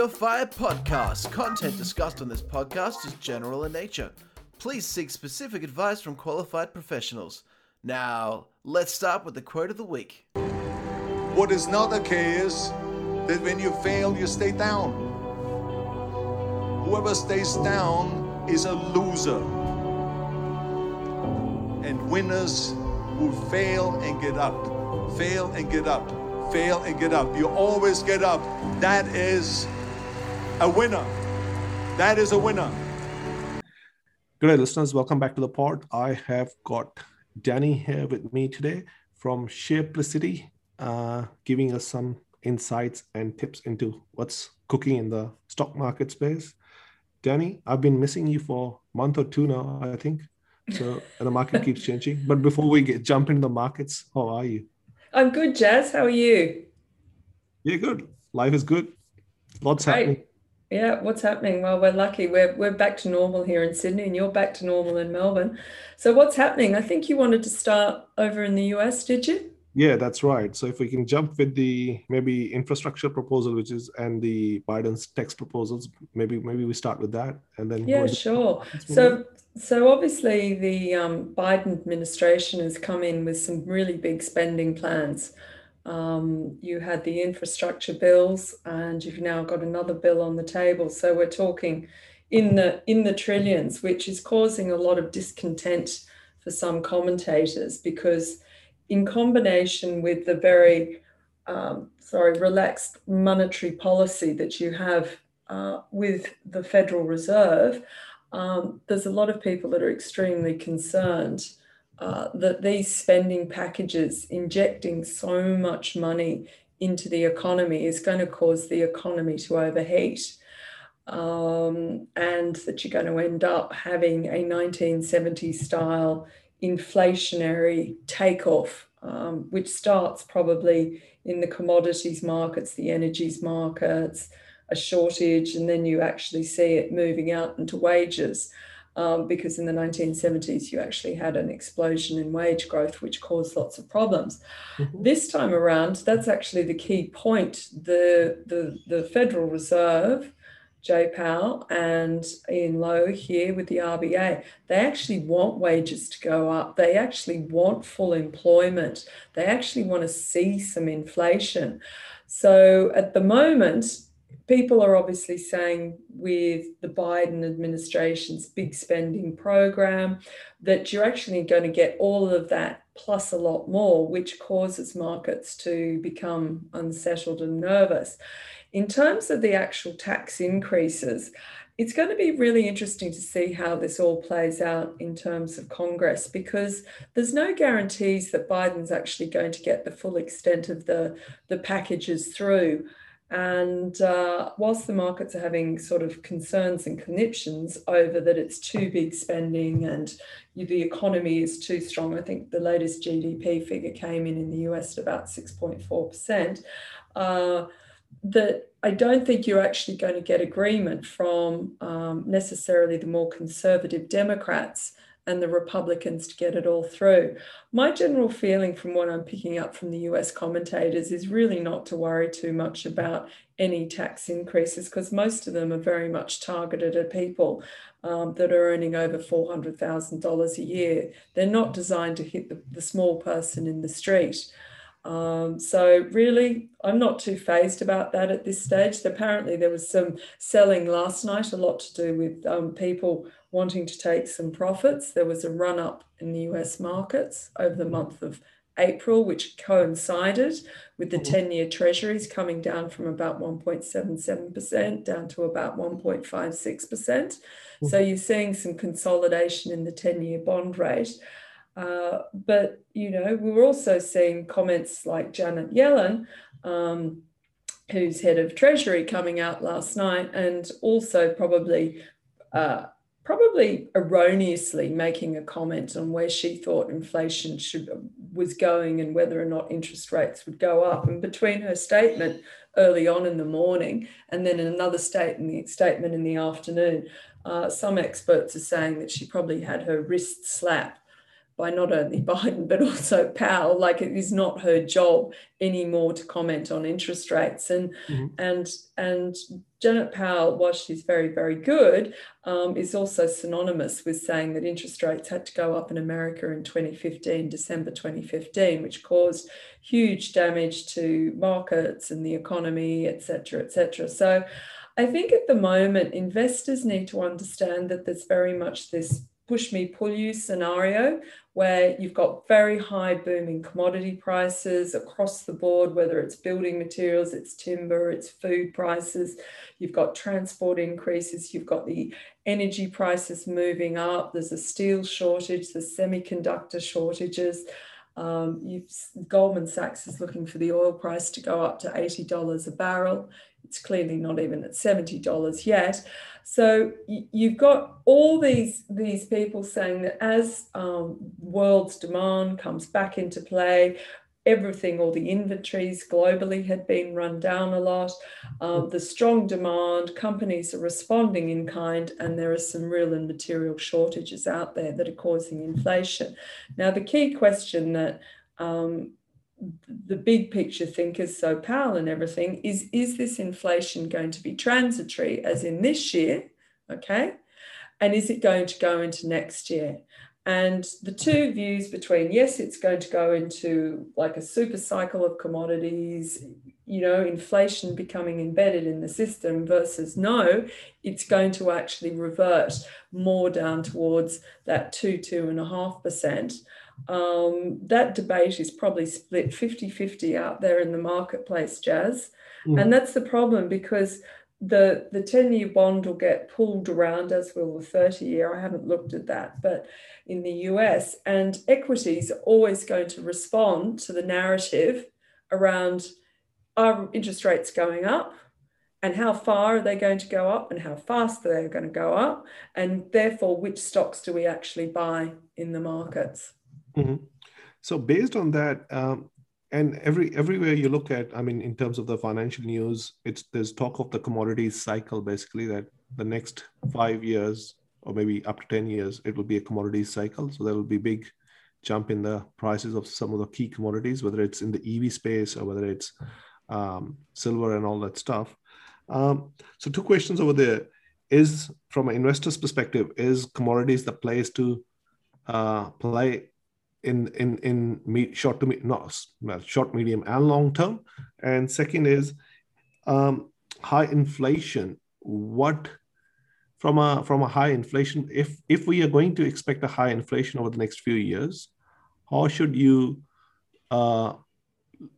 Your Fire podcast. Content discussed on this podcast is general in nature. Please seek specific advice from qualified professionals. Now, let's start with the quote of the week. What is not okay is that when you fail, you stay down. Whoever stays down is a loser. And winners who fail and get up, fail and get up, fail and get up. You always get up. That is a winner. That is a winner. Good day, listeners. Welcome back to the pod. I have got Danny here with me today from Shareplicity, uh, giving us some insights and tips into what's cooking in the stock market space. Danny, I've been missing you for a month or two now, I think. So the market keeps changing. But before we get jump into the markets, how are you? I'm good, Jazz. How are you? Yeah, good. Life is good. Lots Great. happening. Yeah, what's happening? Well, we're lucky. We're we're back to normal here in Sydney, and you're back to normal in Melbourne. So, what's happening? I think you wanted to start over in the US, did you? Yeah, that's right. So if we can jump with the maybe infrastructure proposal, which is and the Biden's tax proposals, maybe maybe we start with that and then Yeah, sure. So, so obviously, the um, Biden administration has come in with some really big spending plans. Um, you had the infrastructure bills, and you've now got another bill on the table. So we're talking in the in the trillions, which is causing a lot of discontent for some commentators because, in combination with the very um, sorry relaxed monetary policy that you have uh, with the Federal Reserve, um, there's a lot of people that are extremely concerned uh, that these spending packages injecting so much money into the economy is going to cause the economy to overheat. Um, and that you're going to end up having a 1970s style inflationary takeoff, um, which starts probably in the commodities markets, the energies markets, a shortage, and then you actually see it moving out into wages. Um, because in the 1970s, you actually had an explosion in wage growth, which caused lots of problems. Mhm. This time around, that's actually the key point. The, the, the Federal Reserve, Jay Powell and Ian Lowe here with the RBA, they actually want wages to go up. They actually want full employment. They actually want to see some inflation. So at the moment, people are obviously saying with the Biden administration's big spending program that you're actually going to get all of that plus a lot more, which causes markets to become unsettled and nervous. In terms of the actual tax increases, it's going to be really interesting to see how this all plays out in terms of Congress because there's no guarantees that Biden's actually going to get the full extent of the, the packages through. And uh, whilst the markets are having sort of concerns and conniptions over that it's too big spending and the economy is too strong, I think the latest GDP figure came in in the US at about 6.4%. Uh, that I don't think you're actually going to get agreement from um, necessarily the more conservative Democrats and the Republicans to get it all through. My general feeling from what I'm picking up from the US commentators is really not to worry too much about any tax increases because most of them are very much targeted at people um, that are earning over $400,000 a year. They're not designed to hit the, the small person in the street. Um, so really, I'm not too phased about that at this stage. Apparently, there was some selling last night, a lot to do with um, people wanting to take some profits. There was a run up in the US markets over the month of April, which coincided with the Mhm. 10 year treasuries coming down from about 1.77% down to about 1.56%. So you're seeing some consolidation in the 10 year bond rate. Uh, but, you know, we were also seeing comments like Janet Yellen, um, who's head of Treasury, coming out last night and also probably. Uh, probably erroneously making a comment on where she thought inflation should was going and whether or not interest rates would go up. And between her statement early on in the morning and then another statement in the afternoon, uh, some experts are saying that she probably had her wrist slapped by not only Biden but also Powell. Like it is not her job anymore to comment on interest rates. And mm-hmm. and and Janet Powell, while she's very very good, um, is also synonymous with saying that interest rates had to go up in America in 2015, December 2015, which caused huge damage to markets and the economy, etc., etc. So. I think at the moment, investors need to understand that there's very much this push me, pull you scenario where you've got very high booming commodity prices across the board, whether it's building materials, it's timber, it's food prices, you've got transport increases, you've got the energy prices moving up, there's a steel shortage, there's semiconductor shortages. Um, Goldman Sachs is looking for the oil price to go up to $80 a barrel. It's clearly not even at $70 yet. So you've got all these, these people saying that as um, world's demand comes back into play, everything, all the inventories globally had been run down a lot. Um, the strong demand, companies are responding in kind, and there are some real and material shortages out there that are causing inflation. Now, the key question that um, the big picture thinkers, so Powell and everything, is is this inflation going to be transitory, as in this year? Okay. And is it going to go into next year? And the two views between yes, it's going to go into like a super cycle of commodities, you know, inflation becoming embedded in the system versus no, it's going to actually revert more down towards that two, two and a half percent um, that debate is probably split 50 50 out there in the marketplace, Jazz. Mm. And that's the problem because the, the 10 year bond will get pulled around as will the 30 year. I haven't looked at that, but in the US, and equities are always going to respond to the narrative around are interest rates going up? and how far are they going to go up and how fast are they going to go up and therefore which stocks do we actually buy in the markets Mm-hmm. So based on that, um, and every everywhere you look at, I mean, in terms of the financial news, it's there's talk of the commodities cycle, basically that the next five years or maybe up to ten years, it will be a commodities cycle. So there will be big jump in the prices of some of the key commodities, whether it's in the EV space or whether it's um, silver and all that stuff. Um, so two questions over there: is from an investor's perspective, is commodities the place to uh, play in in in me, short to me not short medium and long term. And second is um, high inflation. What from a from a high inflation if if we are going to expect a high inflation over the next few years how should you uh,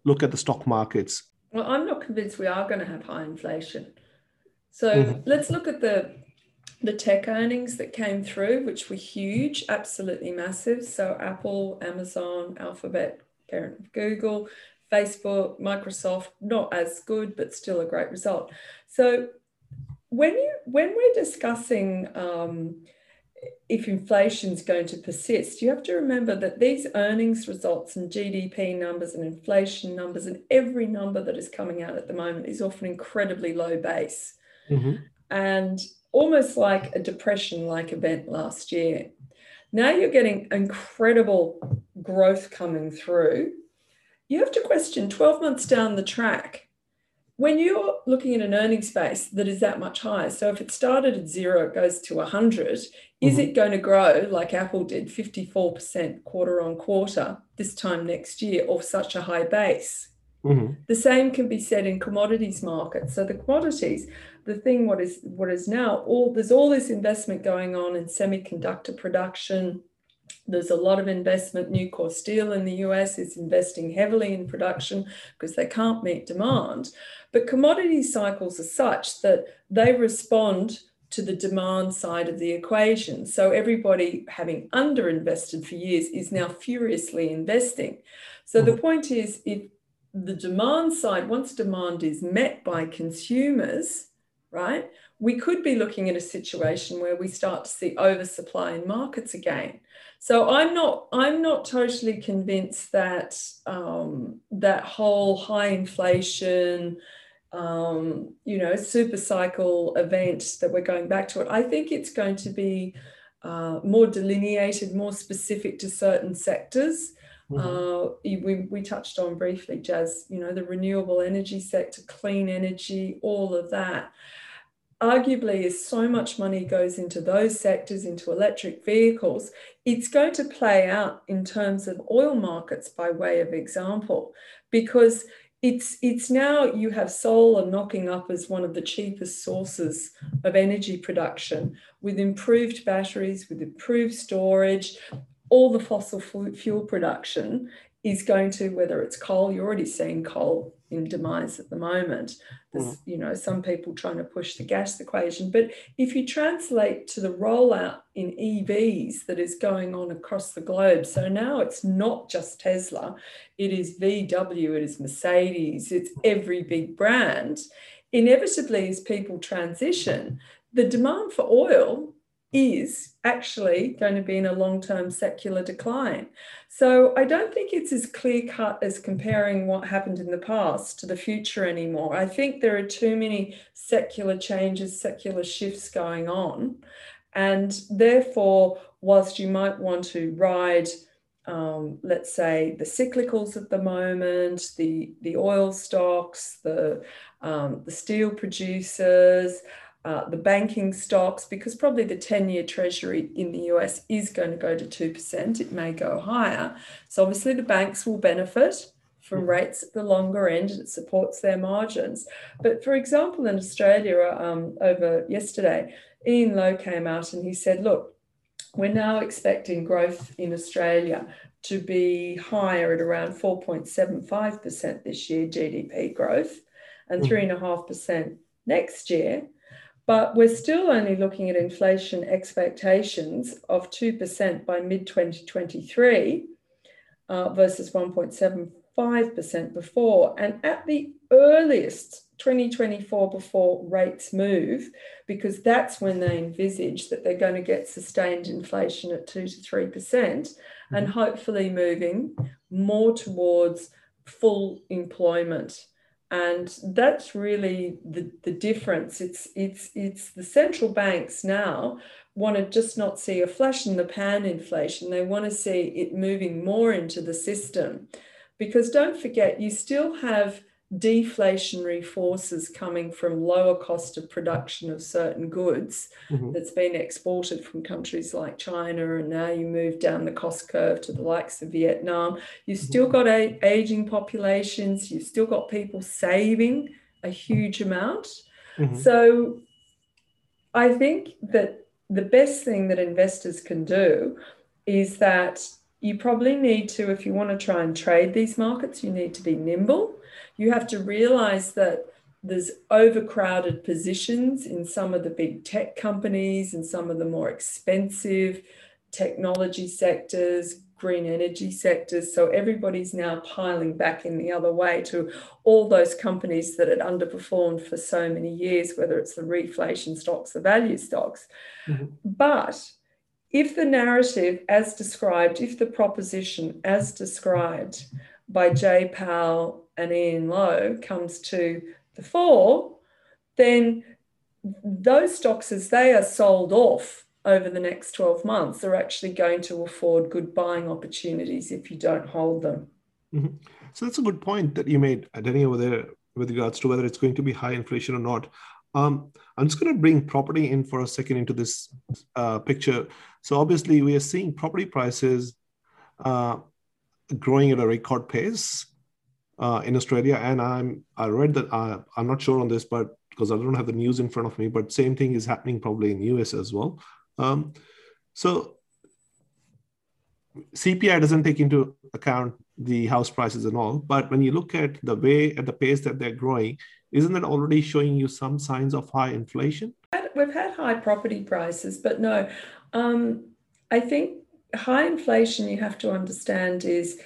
look at the stock markets? Well i'm not convinced we are going to have high inflation. So mm-hmm. let's look at the the tech earnings that came through, which were huge, absolutely massive. So Apple, Amazon, Alphabet, parent of Google, Facebook, Microsoft, not as good, but still a great result. So when you when we're discussing um, if inflation is going to persist, you have to remember that these earnings results and GDP numbers and inflation numbers and every number that is coming out at the moment is often incredibly low base. Mm-hmm. And almost like a depression like event last year. Now you're getting incredible growth coming through. You have to question 12 months down the track when you're looking at an earnings base that is that much higher. So if it started at zero, it goes to 100, mm-hmm. is it going to grow like Apple did 54% quarter on quarter this time next year off such a high base? Mm-hmm. The same can be said in commodities markets. So the commodities, the thing what is what is now all there's all this investment going on in semiconductor production. There's a lot of investment. Nucor Steel in the US is investing heavily in production because they can't meet demand. But commodity cycles are such that they respond to the demand side of the equation. So everybody having underinvested for years is now furiously investing. So the mm-hmm. point is if the demand side, once demand is met by consumers, right, we could be looking at a situation where we start to see oversupply in markets again. So I'm not I'm not totally convinced that um, that whole high inflation, um, you know, super cycle event that we're going back to it. I think it's going to be uh, more delineated, more specific to certain sectors. Mm-hmm. Uh, we, we touched on briefly, Jazz, you know, the renewable energy sector, clean energy, all of that. Arguably, as so much money goes into those sectors, into electric vehicles, it's going to play out in terms of oil markets by way of example, because it's it's now you have solar knocking up as one of the cheapest sources of energy production with improved batteries with improved storage. All the fossil fuel production is going to whether it's coal you're already seeing coal in demise at the moment. There's mm. you know some people trying to push the gas equation. But if you translate to the rollout in evs that is going on across the globe so now it's not just tesla it is vw it is mercedes it's every big brand. Inevitably as people transition the demand for oil is actually going to be in a long term secular decline. So I don't think it's as clear cut as comparing what happened in the past to the future anymore. I think there are too many secular changes, secular shifts going on. And therefore, whilst you might want to ride, um, let's say, the cyclicals at the moment, the, the oil stocks, the, um, the steel producers, uh, the banking stocks, because probably the 10 year treasury in the US is going to go to 2%. It may go higher. So obviously the banks will benefit from mm-hmm. rates at the longer end and it supports their margins. But for example, in Australia, um, over yesterday, Ian Lowe came out and he said, look, we're now expecting growth in Australia to be higher at around 4.75% this year, GDP growth, and 3.5% mm. next year. But we're still only looking at inflation expectations of 2% by mid 2023 uh, versus 1.75% before. And at the earliest, 2024 before rates move, because that's when they envisage that they're going to get sustained inflation at 2 to 3%, mm-hmm. and hopefully moving more towards full employment and that's really the, the difference. It's it's it's the central banks now want to just not see a flash in the pan inflation. They want to see it moving more into the system. Because don't forget you still have deflationary forces coming from lower cost of production of certain goods mm-hmm. that's been exported from countries like China and now you move down the cost curve to the likes of Vietnam you've mm-hmm. still got a- aging populations you've still got people saving a huge amount mm-hmm. so I think that the best thing that investors can do is that you probably need to if you want to try and trade these markets you need to be nimble you have to realize that there's overcrowded positions in some of the big tech companies and some of the more expensive technology sectors, green energy sectors. So everybody's now piling back in the other way to all those companies that had underperformed for so many years, whether it's the reflation stocks, the value stocks. Mm-hmm. But if the narrative, as described, if the proposition, as described by Jay Powell and Ian Lowe comes to the fore, then those stocks, as they are sold off over the next 12 months, are actually going to afford good buying opportunities if you don't hold them. Mm-hmm. So that's a good point that you made, Danny, over there with regards to whether it's going to be high inflation or not. Um, I'm just going to bring property in for a second into this uh, picture. So obviously, we are seeing property prices uh, growing at a record pace uh, in Australia, and I'm I read that uh, I'm not sure on this, but because I don't have the news in front of me, but same thing is happening probably in US as well. Um, so CPI doesn't take into account the house prices and all, but when you look at the way at the pace that they're growing, isn't that already showing you some signs of high inflation? We've had high property prices, but no, um, I think high inflation you have to understand is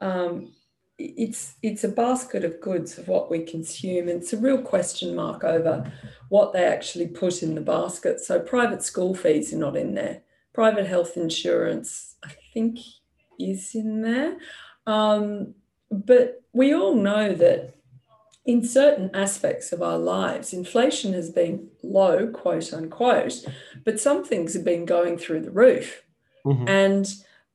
um, it's it's a basket of goods of what we consume. And it's a real question mark over what they actually put in the basket. So private school fees are not in there. Private health insurance, I think, is in there. Um, but we all know that in certain aspects of our lives, inflation has been low, quote unquote, but some things have been going through the roof. Mm-hmm. And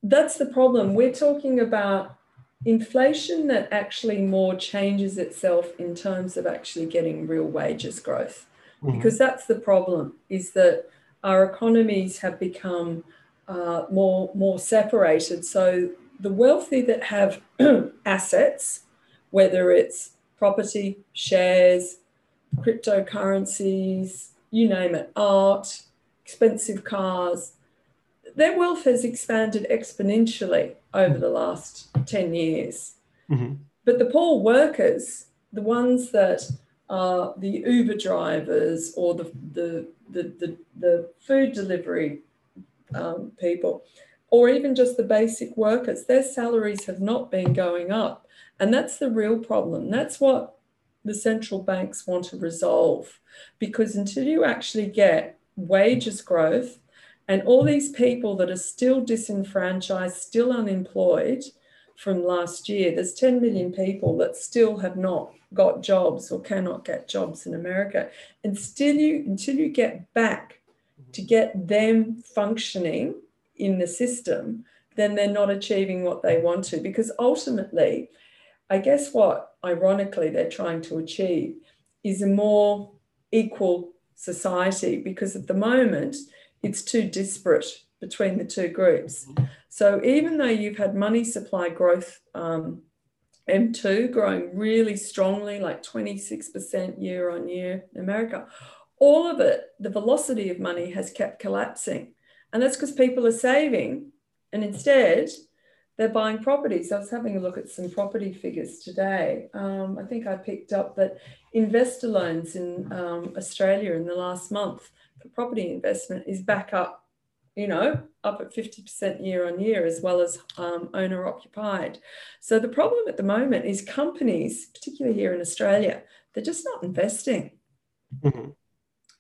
that's the problem. We're talking about inflation that actually more changes itself in terms of actually getting real wages growth. Mm-hmm. Because that's the problem, is that our economies have become uh, more, more separated. So the wealthy that have assets, whether it's property, shares, cryptocurrencies, you name it, art, expensive cars. Their wealth has expanded exponentially over the last 10 years. Mm-hmm. But the poor workers, the ones that are the Uber drivers or the, the, the, the, the food delivery um, people, or even just the basic workers, their salaries have not been going up. And that's the real problem. That's what the central banks want to resolve. Because until you actually get wages growth and all these people that are still disenfranchised, still unemployed from last year, there's 10 million people that still have not got jobs or cannot get jobs in America. And still you until you get back to get them functioning in the system, then they're not achieving what they want to. Because ultimately, I guess what ironically they're trying to achieve is a more equal society because at the moment it's too disparate between the two groups. So even though you've had money supply growth, um, M2 growing really strongly, like 26% year on year in America, all of it, the velocity of money has kept collapsing. And that's because people are saving. And instead, they're buying properties. I was having a look at some property figures today. Um, I think I picked up that investor loans in um, Australia in the last month for property investment is back up, you know, up at 50% year on year, as well as um, owner occupied. So the problem at the moment is companies, particularly here in Australia, they're just not investing. Mm-hmm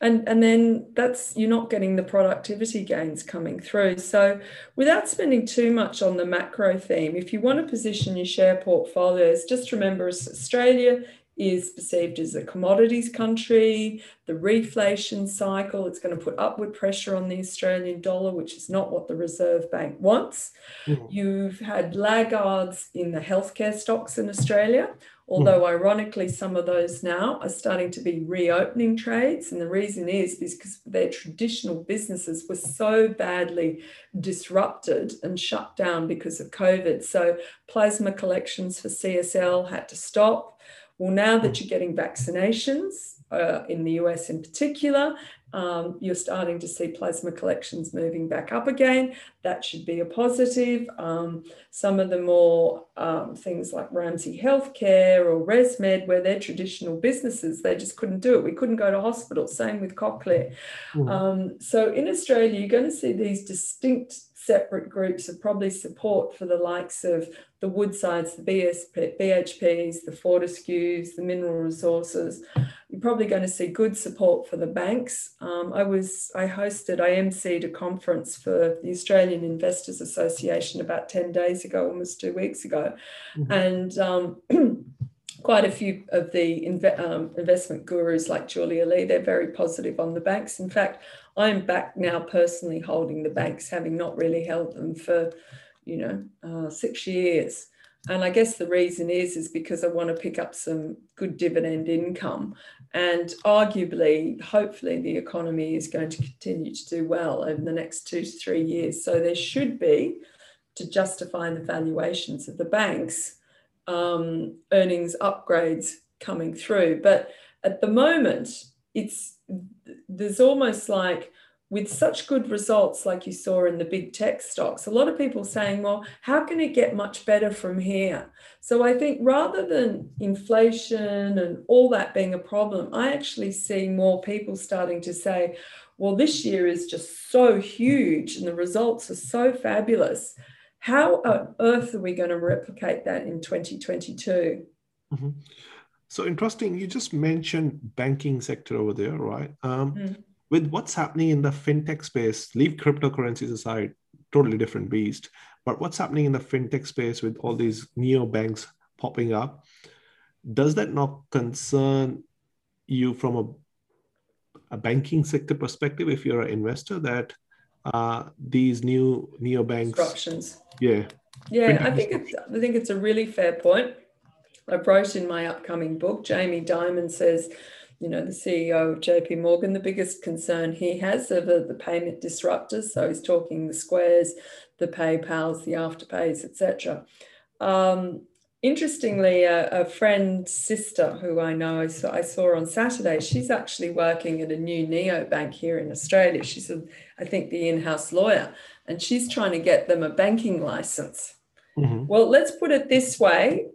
and and then that's you're not getting the productivity gains coming through. So without spending too much on the macro theme if you want to position your share portfolios just remember australia is perceived as a commodities country the reflation cycle it's going to put upward pressure on the australian dollar which is not what the reserve bank wants mm-hmm. you've had laggards in the healthcare stocks in australia Although, mm. ironically, some of those now are starting to be reopening trades. And the reason is because their traditional businesses were so badly disrupted and shut down because of COVID. So, plasma collections for CSL had to stop. Well, now that you're getting vaccinations, uh, in the US in particular, um, you're starting to see plasma collections moving back up again. That should be a positive. Um, some of the more um, things like Ramsay Healthcare or ResMed, where they're traditional businesses, they just couldn't do it. We couldn't go to hospital. Same with Cochlear. Mm. so in Australia, you're going to see these distinct separate groups of probably support for the likes of the Woodsides, the BSP, BHPs, the Fortescues, the mineral resources. You're probably going to see good support for the banks. Um, I was I hosted I emceed a conference for the Australian Investors Association about ten days ago, almost two weeks ago, mm-hmm. and. Um, quite a few of the um, investment gurus like Julia Lee, they're very positive on the banks. In fact, I'm back now personally holding the banks, having not really held them for, you know, uh, six years. And I guess the reason is is because I want to pick up some good dividend income, and arguably, hopefully, the economy is going to continue to do well over the next two to three years. So there should be, to justify the valuations of the banks, um, earnings upgrades coming through. But at the moment, it's there's almost like with such good results like you saw in the big tech stocks a lot of people saying well how can it get much better from here so i think rather than inflation and all that being a problem i actually see more people starting to say well this year is just so huge and the results are so fabulous how on earth are we going to replicate that in 2022 mm-hmm. So interesting. You just mentioned banking sector over there, right? Um, mm. With what's happening in the fintech space, leave cryptocurrencies aside, totally different beast. But what's happening in the fintech space with all these neo banks popping up? does that not concern you from a, a banking sector perspective if you're an investor that uh, these new neobanks Disruptions. yeah Yeah, I think it's I think it's a really fair point. I wrote in my upcoming book, Jamie Dimon says, you know, the CEO of JP Morgan, the biggest concern he has are the, the payment disruptors. So he's talking the squares, the PayPals, the afterpays, etc. Um, interestingly, a, a friend sister who I know I saw, I saw on Saturday, she's actually working at a new neobank here in Australia. She's, a, I think, the in-house lawyer, and she's trying to get them a banking license. Mhm. Well, let's put it this way.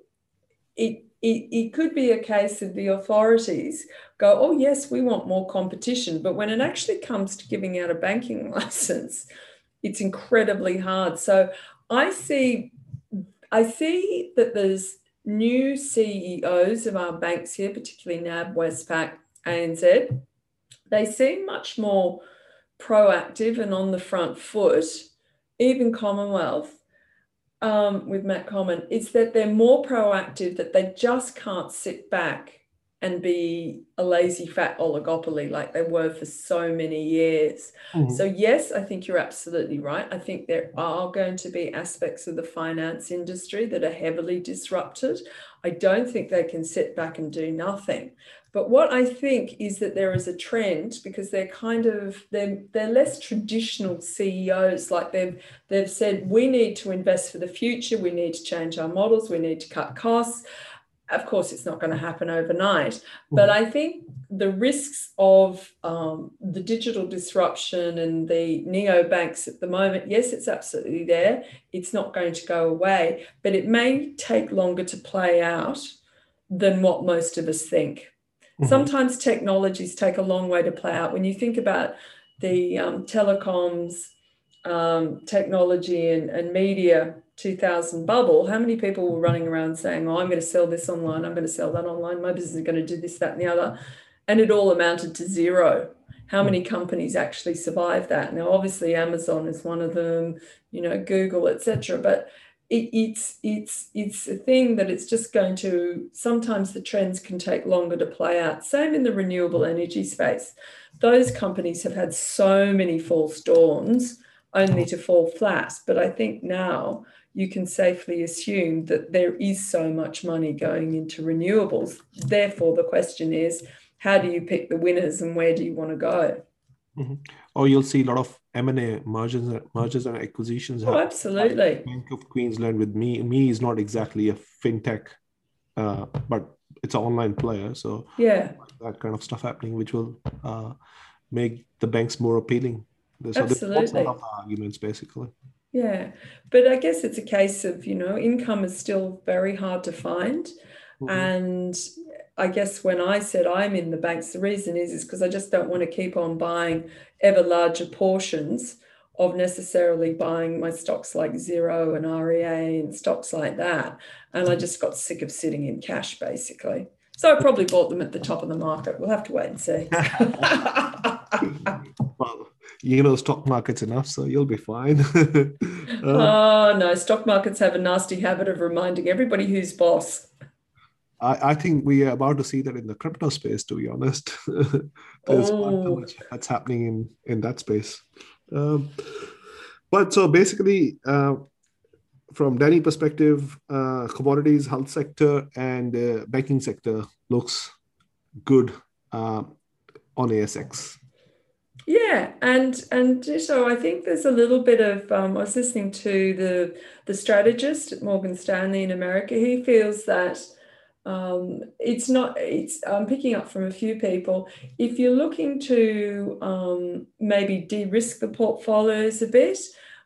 It, it, it could be a case of the authorities go, oh, yes, we want more competition. But when it actually comes to giving out a banking license, it's incredibly hard. So I see, I see that there's new CEOs of our banks here, particularly NAB, Westpac, ANZ. They seem much more proactive and on the front foot, even Commonwealth um, with Matt Comyn, is that they're more proactive, that they just can't sit back and be a lazy fat oligopoly like they were for so many years. Mhm. So, yes, I think you're absolutely right. I think there are going to be aspects of the finance industry that are heavily disrupted. I don't think they can sit back and do nothing. But what I think is that there is a trend because they're kind of they're they're less traditional CEOs. Like they've they've said we need to invest for the future, we need to change our models, we need to cut costs. Of course, it's not going to happen overnight, but I think the risks of um, the digital disruption and the neobanks at the moment, yes, it's absolutely there. It's not going to go away, but it may take longer to play out than what most of us think. Mhm. Sometimes technologies take a long way to play out. When you think about the um, telecoms, um, technology, and, and media 2000 bubble, how many people were running around saying, Oh, I'm going to sell this online, I'm going to sell that online, my business is going to do this, that, and the other. And it all amounted to zero. How many hmm. companies actually survived that? Now, obviously, Amazon is one of them, you know, Google, etc. But it, it's it's it's a thing that it's just going to sometimes the trends can take longer to play out same in the renewable energy space those companies have had so many false dawns only to fall flat but i think now you can safely assume that there is so much money going into renewables therefore the question is how do you pick the winners and where do you want to go or you'll see a lot of M&A mergers, mergers and acquisitions. oh absolutely Bank of Queensland with ME. ME is not exactly a fintech, uh, but it's an online player. So yeah that kind of stuff happening, which will uh, make the banks more appealing. So there's both Absolutely. of the arguments, basically. Yeah, but I guess it's a case of, you know, income is still very hard to find. Mhm. And I guess when I said I'm in the banks, the reason is is because I just don't want to keep on buying ever larger portions of necessarily buying my stocks like Xero and REA and stocks like that. And I just got sick of sitting in cash basically. So I probably bought them at the top of the market. We'll have to wait and see. You know stock markets enough, so you'll be fine. Uh, oh no, stock markets have a nasty habit of reminding everybody who's boss. I, I think we are about to see that in the crypto space, to be honest. There's Oh. much that's happening in, in that space. Um, but so basically, uh, from Danny perspective, uh, commodities, health sector, and uh, banking sector looks good uh, on ASX. Yeah, and and so I think there's a little bit of um, I was listening to the the strategist at Morgan Stanley in America. He feels that um, it's not it's I'm picking up from a few people. If you're looking to um, maybe de-risk the portfolios a bit,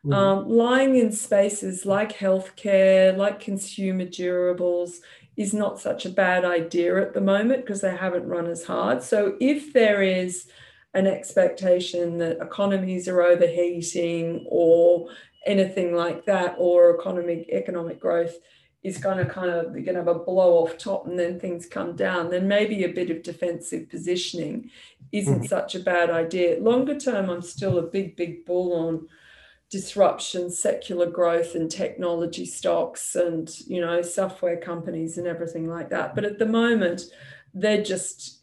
Mhm. um, lying in spaces like healthcare, like consumer durables, is not such a bad idea at the moment because they haven't run as hard. So if there is an expectation that economies are overheating or anything like that, or economic economic growth is going to kind of you're going to have a blow off top and then things come down, then maybe a bit of defensive positioning isn't Mhm. such a bad idea. Longer term, I'm still a big, big bull on disruption, secular growth and technology stocks and, you know, software companies and everything like that. But at the moment, they're just,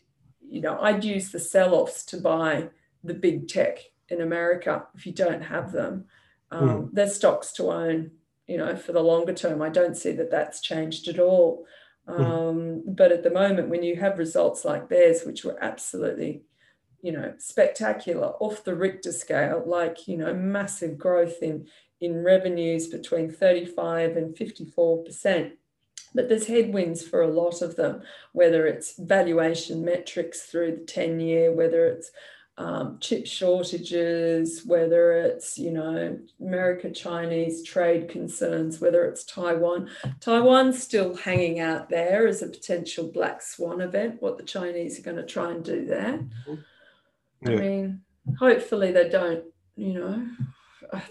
you know, I'd use the sell offs to buy the big tech in America if you don't have them. Um, mm. They're stocks to own, you know, for the longer term. I don't see that that's changed at all. Hmm. Um, mm. But at the moment, when you have results like theirs, which were absolutely you know, spectacular off the Richter scale, like, you know, massive growth in, in revenues between 35 and 54%. But there's headwinds for a lot of them, whether it's valuation metrics through the 10 year, whether it's um, chip shortages, whether it's, you know, America Chinese trade concerns, whether it's Taiwan. Taiwan's still hanging out there as a potential black swan event, what the Chinese are going to try and do there. Mm-hmm. I mean, hopefully they don't, you know,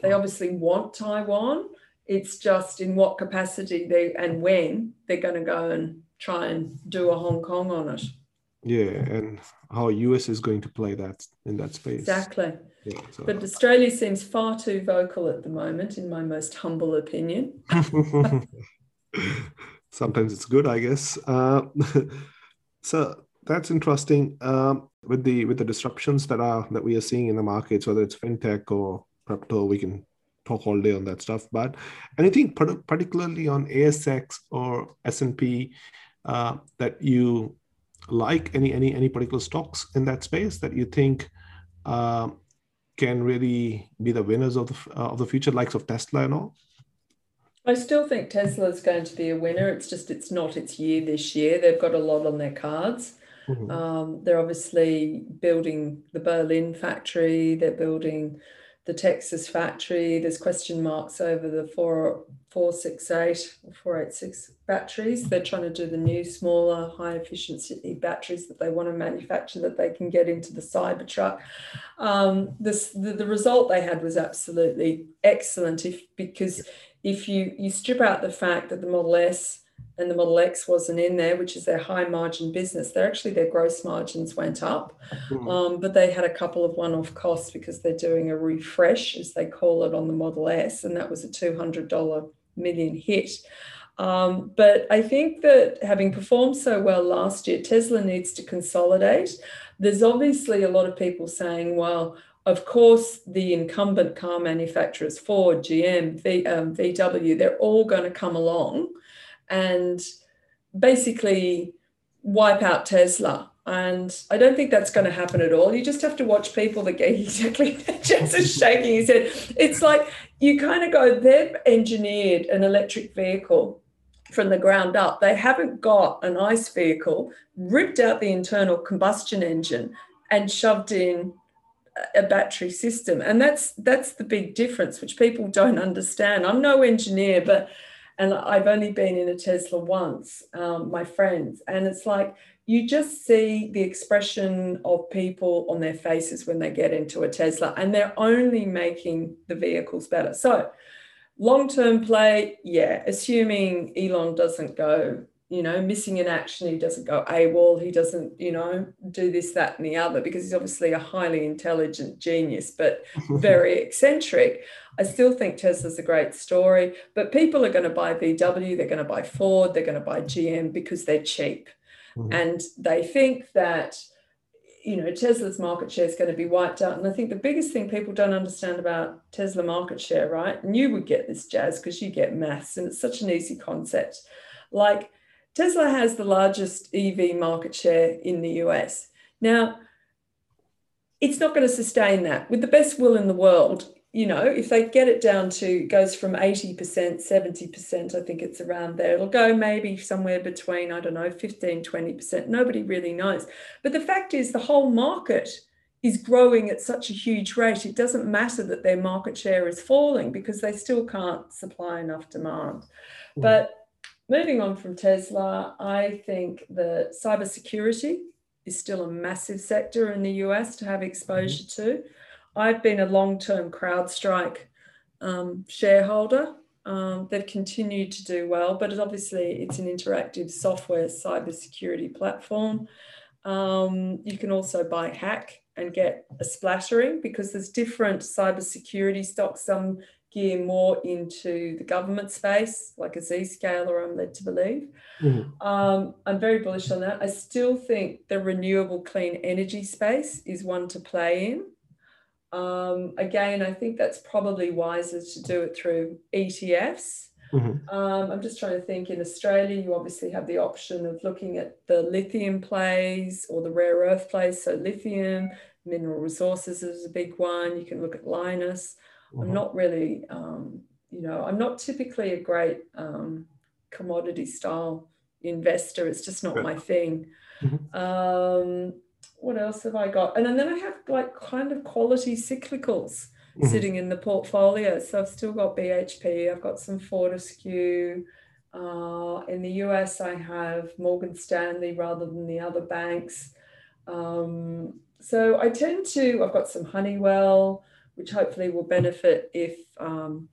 they obviously want Taiwan. It's just in what capacity they and when they're going to go and try and do a Hong Kong on it. Yeah, and how US is going to play that in that space. Exactly. Yeah, so. But Australia seems far too vocal at the moment, in my most humble opinion. Sometimes it's good, I guess. Uh, so that's interesting. Um, with the with the disruptions that are that we are seeing in the markets, whether it's fintech or crypto, we can talk all day on that stuff. But anything particularly on ASX or S and P uh, that you like? Any any any particular stocks in that space that you think uh, can really be the winners of the uh, of the future, likes of Tesla and all? I still think Tesla is going to be a winner. It's just it's not its year this year. They've got a lot on their cards. Mm-hmm. Um, they're obviously building the Berlin factory, they're building the Texas factory. There's question marks over the 4, 468 or 486 batteries. They're trying to do the new, smaller, high efficiency batteries that they want to manufacture that they can get into the Cybertruck. Um, this, the, the result they had was absolutely excellent if because if you, you strip out the fact that the Model S and the Model X wasn't in there, which is their high margin business. They're actually their gross margins went up, mm-hmm. um, but they had a couple of one off costs because they're doing a refresh, as they call it, on the Model S, and that was a $200 million hit. Um, but I think that having performed so well last year, Tesla needs to consolidate. There's obviously a lot of people saying, well, of course, the incumbent car manufacturers, Ford, GM, v, um, VW, they're all going to come along and basically wipe out Tesla. And I don't think that's going to happen at all. You just have to watch people that get exactly. Is shaking his head. It's like you kind of go, they've engineered an electric vehicle from the ground up. They haven't got an ICE vehicle, ripped out the internal combustion engine, and shoved in a battery system. And that's that's the big difference, which people don't understand. I'm no engineer, but and I've only been in a Tesla once, um, my friends, and it's like you just see the expression of people on their faces when they get into a Tesla, and they're only making the vehicles better. So, long term play, yeah, assuming Elon doesn't go you know, missing in action. He doesn't go AWOL. He doesn't, you know, do this, that, and the other because he's obviously a highly intelligent genius, but very eccentric. I still think Tesla's a great story, but people are going to buy VW, they're going to buy Ford, they're going to buy GM because they're cheap. Mm-hmm. And they think that, you know, Tesla's market share is going to be wiped out. And I think the biggest thing people don't understand about Tesla market share, right? And you would get this, Jazz, because you get maths and it's such an easy concept. Like, Tesla has the largest EV market share in the US. Now, it's not going to sustain that. With the best will in the world, you know, if they get it down to goes from 80%, 70%, I think it's around there. It'll go maybe somewhere between, I don't know, 15, 20%. Nobody really knows. But the fact is, the whole market is growing at such a huge rate. It doesn't matter that their market share is falling because they still can't supply enough demand. Mm. But moving on from Tesla, I think that cybersecurity is still a massive sector in the US to have exposure mm-hmm. to. I've been a long term CrowdStrike um, shareholder. Um, they've continued to do well, but obviously it's an interactive software cybersecurity platform. Um, you can also buy Hack and get a splattering because there's different cybersecurity stocks. Some gear more into the government space, like a Zscaler, I'm led to believe. Mm-hmm. Um, I'm very bullish on that. I still think the renewable clean energy space is one to play in. Um, again, I think that's probably wiser to do it through ETFs. Mm-hmm. Um, I'm just trying to think in Australia, you obviously have the option of looking at the lithium plays or the rare earth plays. So, lithium, mineral resources is a big one. You can look at Lynas. Mm-hmm. I'm not really, um, you know, I'm not typically a great um, commodity style investor. It's just not my thing. Mm-hmm. Um, what else have I got? And then I have like kind of quality cyclicals mm-hmm. sitting in the portfolio. So I've still got BHP, I've got some Fortescue. Uh, in the US, I have Morgan Stanley rather than the other banks. Um, so I tend to, I've got some Honeywell, which hopefully will benefit if um,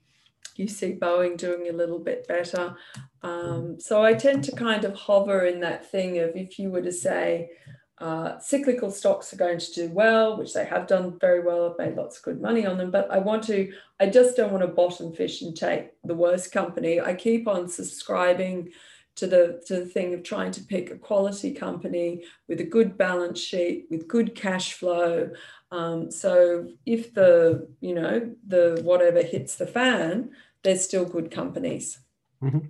you see Boeing doing a little bit better. Um, so I tend to kind of hover in that thing of if you were to say, uh, cyclical stocks are going to do well, which they have done very well. I've made lots of good money on them, but I want to, I just don't want to bottom fish and take the worst company. I keep on subscribing to the to the thing of trying to pick a quality company with a good balance sheet, with good cash flow. Um, so if the you know the whatever hits the fan, there's still good companies. Mm-hmm.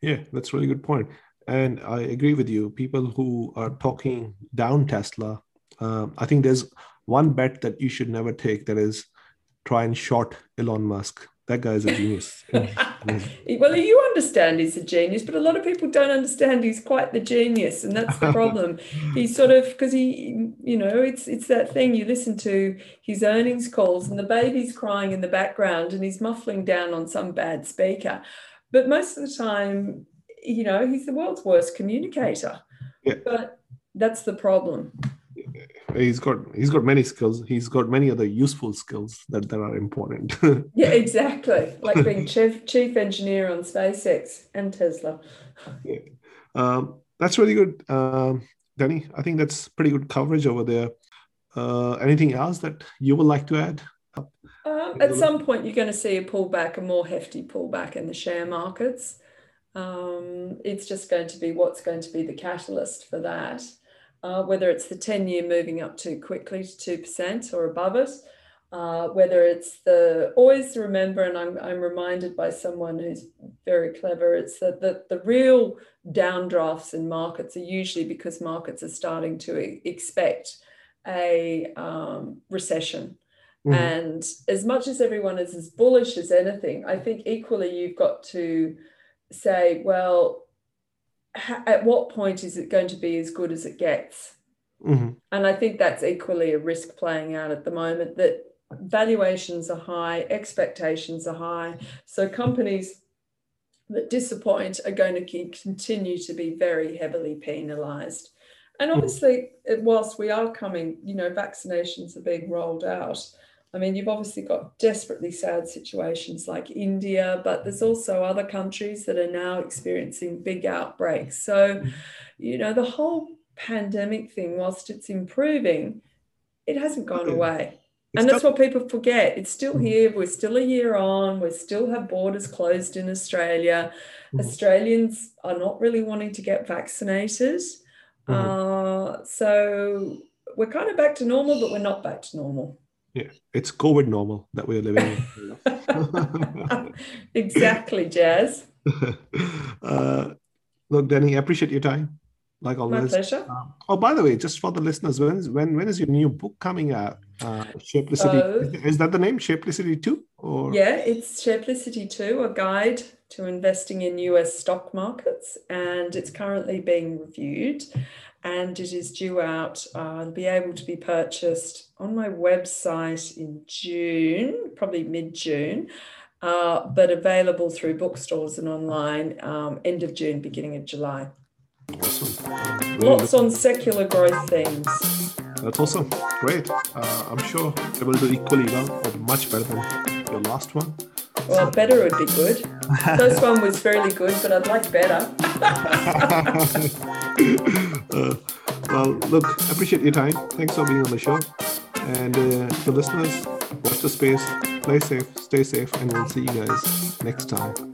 Yeah, that's really good. And I agree with you. People who are talking down Tesla, uh, I think there's one bet that you should never take that is try and short Elon Musk. That guy's a genius. well, you understand he's a genius, but a lot of people don't understand he's quite the genius, and that's the problem. he's sort of because he, you know, it's it's that thing you listen to his earnings calls, and the baby's crying in the background, and he's muffling down on some bad speaker. But most of the time, you know, he's the world's worst communicator. Yeah. But that's the problem. He's got he's got many skills. He's got many other useful skills that, that are important. yeah, exactly. Like being chief chief engineer on SpaceX and Tesla. Yeah. Um, that's really good, um, Danny. I think that's pretty good coverage over there. Uh, anything else that you would like to add? Um, at some point, you're going to see a pullback, a more hefty pullback in the share markets. Um, it's just going to be what's going to be the catalyst for that. Uh, whether it's the 10 year moving up too quickly to 2% or above it, uh, whether it's the always remember, and I'm, I'm reminded by someone who's very clever, it's that the, the real downdrafts in markets are usually because markets are starting to expect a um, recession. Mm-hmm. And as much as everyone is as bullish as anything, I think equally you've got to say, well, at what point is it going to be as good as it gets? Mm-hmm. And I think that's equally a risk playing out at the moment that valuations are high, expectations are high. So companies that disappoint are going to continue to be very heavily penalized. And mm-hmm. obviously, whilst we are coming, you know, vaccinations are being rolled out. I mean, you've obviously got desperately sad situations like India, but there's also other countries that are now experiencing big outbreaks. So, mm. you know, the whole pandemic thing, whilst it's improving, it hasn't gone away. and that's what people forget. It's still mm. here. We're still a year on. We still have borders closed in Australia. Mm-hmm. Australians are not really wanting to get vaccinated. Mm-hmm. Uh, so we're kind of back to normal, but we're not back to normal. Yeah, it's COVID normal that we're living in. exactly, Jazz. uh, look, Danny, I appreciate your time. Like always. My pleasure. Um, oh, by the way, just for the listeners, when is when when is your new book coming out? Uh, Shareplicity. Uh, is that the name? Shareplicity Two? Or yeah, it's Shareplicity Two, a guide to investing in US stock markets, and it's currently being reviewed and it is due out. Uh, it'll be able to be purchased on my website in June, probably mid June, uh, but available through bookstores and online um, end of June, beginning of July. Awesome. Lots on secular growth themes. That's awesome. Great. Uh, I'm sure it will do equally well, or much better than your last one. Well, better would be good. First one was fairly good, but I'd like better. uh, well, look, I appreciate your time. Thanks for being on the show. And uh, to listeners, watch the space, play safe, stay safe, and we'll see you guys next time.